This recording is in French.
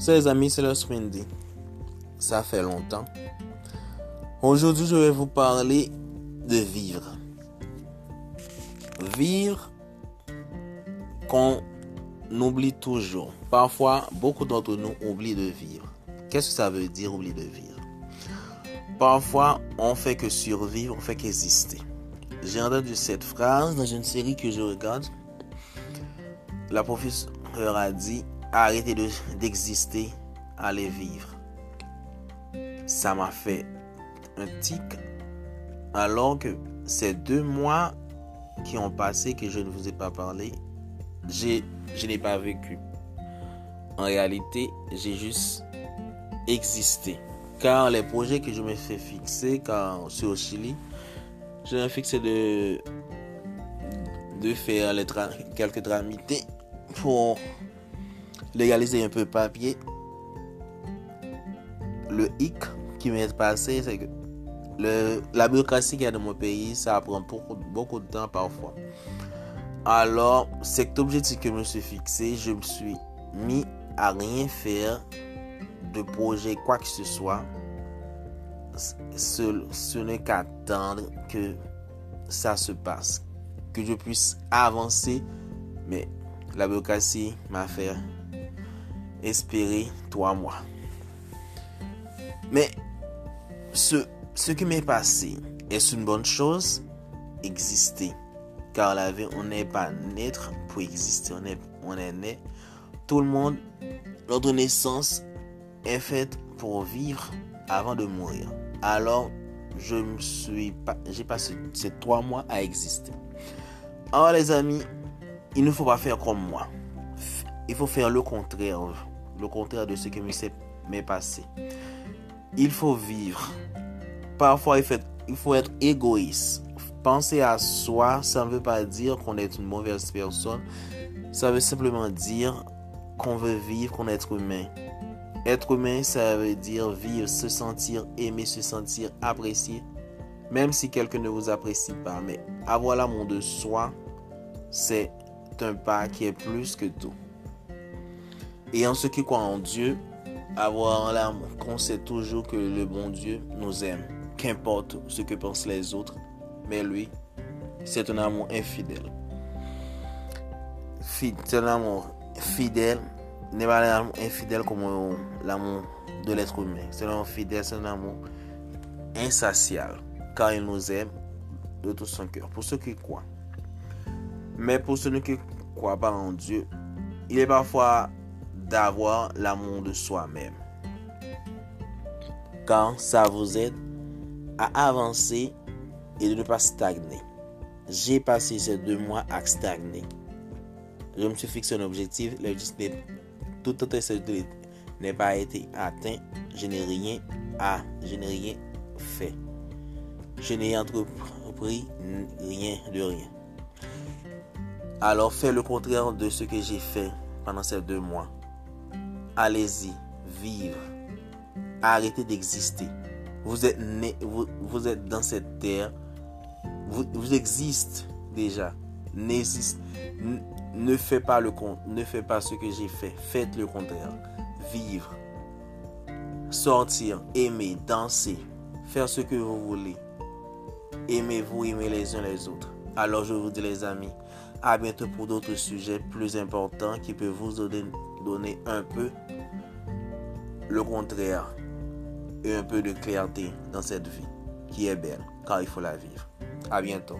Chers amis, c'est le Swindy. Ça fait longtemps. Aujourd'hui, je vais vous parler de vivre. Vivre qu'on oublie toujours. Parfois, beaucoup d'entre nous oublient de vivre. Qu'est-ce que ça veut dire oublier de vivre? Parfois, on fait que survivre, on fait qu'exister. J'ai entendu cette phrase dans une série que je regarde. La professeure a dit arrêtez d'exister, allez vivre. Ça m'a fait un tic alors que ces deux mois qui ont passé que je ne vous ai pas parlé, je n'ai pas vécu. En réalité, j'ai juste existé. Car les projets que je me fais fixer quand je suis au Chili, je me fixé de, de faire les quelques tramités pour légaliser un peu papier. Le hic qui m'est passé, c'est que le, la bureaucratie qu'il y a dans mon pays, ça prend beaucoup, beaucoup de temps parfois. Alors, cet objectif que je me suis fixé, je me suis mis à rien faire de projet, quoi que ce soit. Ce, ce n'est qu'attendre que ça se passe, que je puisse avancer. Mais la bureaucratie m'a fait espérer trois mois. Mais ce, ce qui m'est passé, est une bonne chose Exister. Car la vie, on n'est pas naître pour exister. On est, on est né. Tout le monde, notre naissance est faite pour vivre avant de mourir. Alors, je me suis pas, j'ai passé ces trois mois à exister. Alors, les amis, il ne faut pas faire comme moi. Il faut faire le contraire. Le contraire de ce qui m'est passé. Il faut vivre. Parfois, il faut, être égoïste. Penser à soi, ça ne veut pas dire qu'on est une mauvaise personne. Ça veut simplement dire qu'on veut vivre, qu'on est humain. Être humain, ça veut dire vivre, se sentir aimé, se sentir apprécié. Même si quelqu'un ne vous apprécie pas. Mais avoir l'amour de soi, c'est un pas qui est plus que tout. Et en ce qui croit en Dieu, avoir l'amour qu'on sait toujours que le bon Dieu nous aime. Qu'importe ce que pensent les autres. Mais lui, c'est un amour infidèle. C'est un amour fidèle n'est pas un amour infidèle comme l'amour de l'être humain. C'est un amour fidèle, c'est un amour insatiable. Car il nous aime de tout son cœur. Pour ceux qui croient. Mais pour ceux qui ne croient pas en Dieu, il est parfois d'avoir l'amour de soi-même. Car ça vous aide à avancer et de ne pas stagner. J'ai passé ces deux mois à stagner. Je me suis fixé un objectif. L'objectif tout autre n'est pas été atteint, je n'ai rien à, je n'ai rien fait. Je n'ai entrepris rien de rien. Alors fais le contraire de ce que j'ai fait pendant ces deux mois. Allez-y, vivre. Arrêtez d'exister. Vous êtes né, vous, êtes dans cette terre. Vous, vous existez déjà. N'existe, ne fais pas le ne fais pas ce que j'ai fait. Faites le contraire. Vivre, sortir, aimer, danser, faire ce que vous voulez. Aimez-vous, aimez les uns les autres. Alors je vous dis les amis, à bientôt pour d'autres sujets plus importants qui peuvent vous donner un peu le contraire et un peu de clarté dans cette vie qui est belle car il faut la vivre. À bientôt.